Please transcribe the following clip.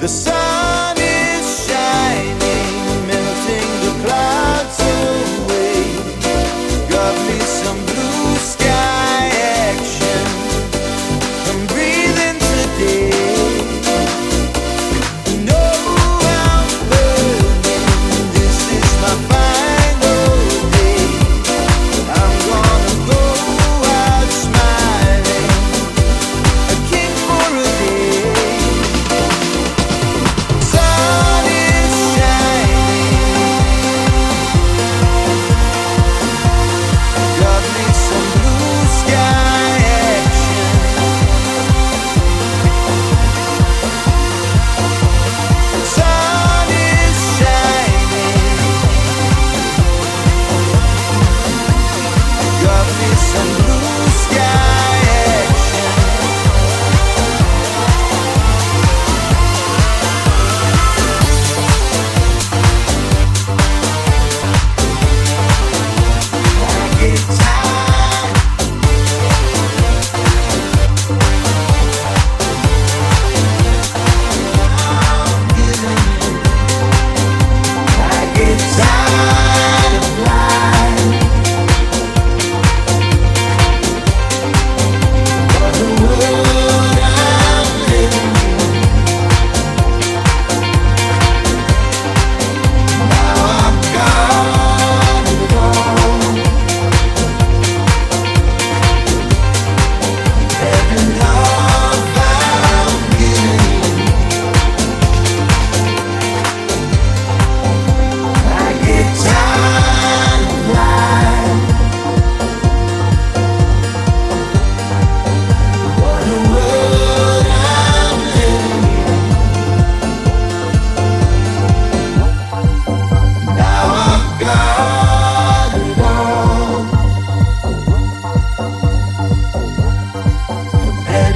The sun. some blue.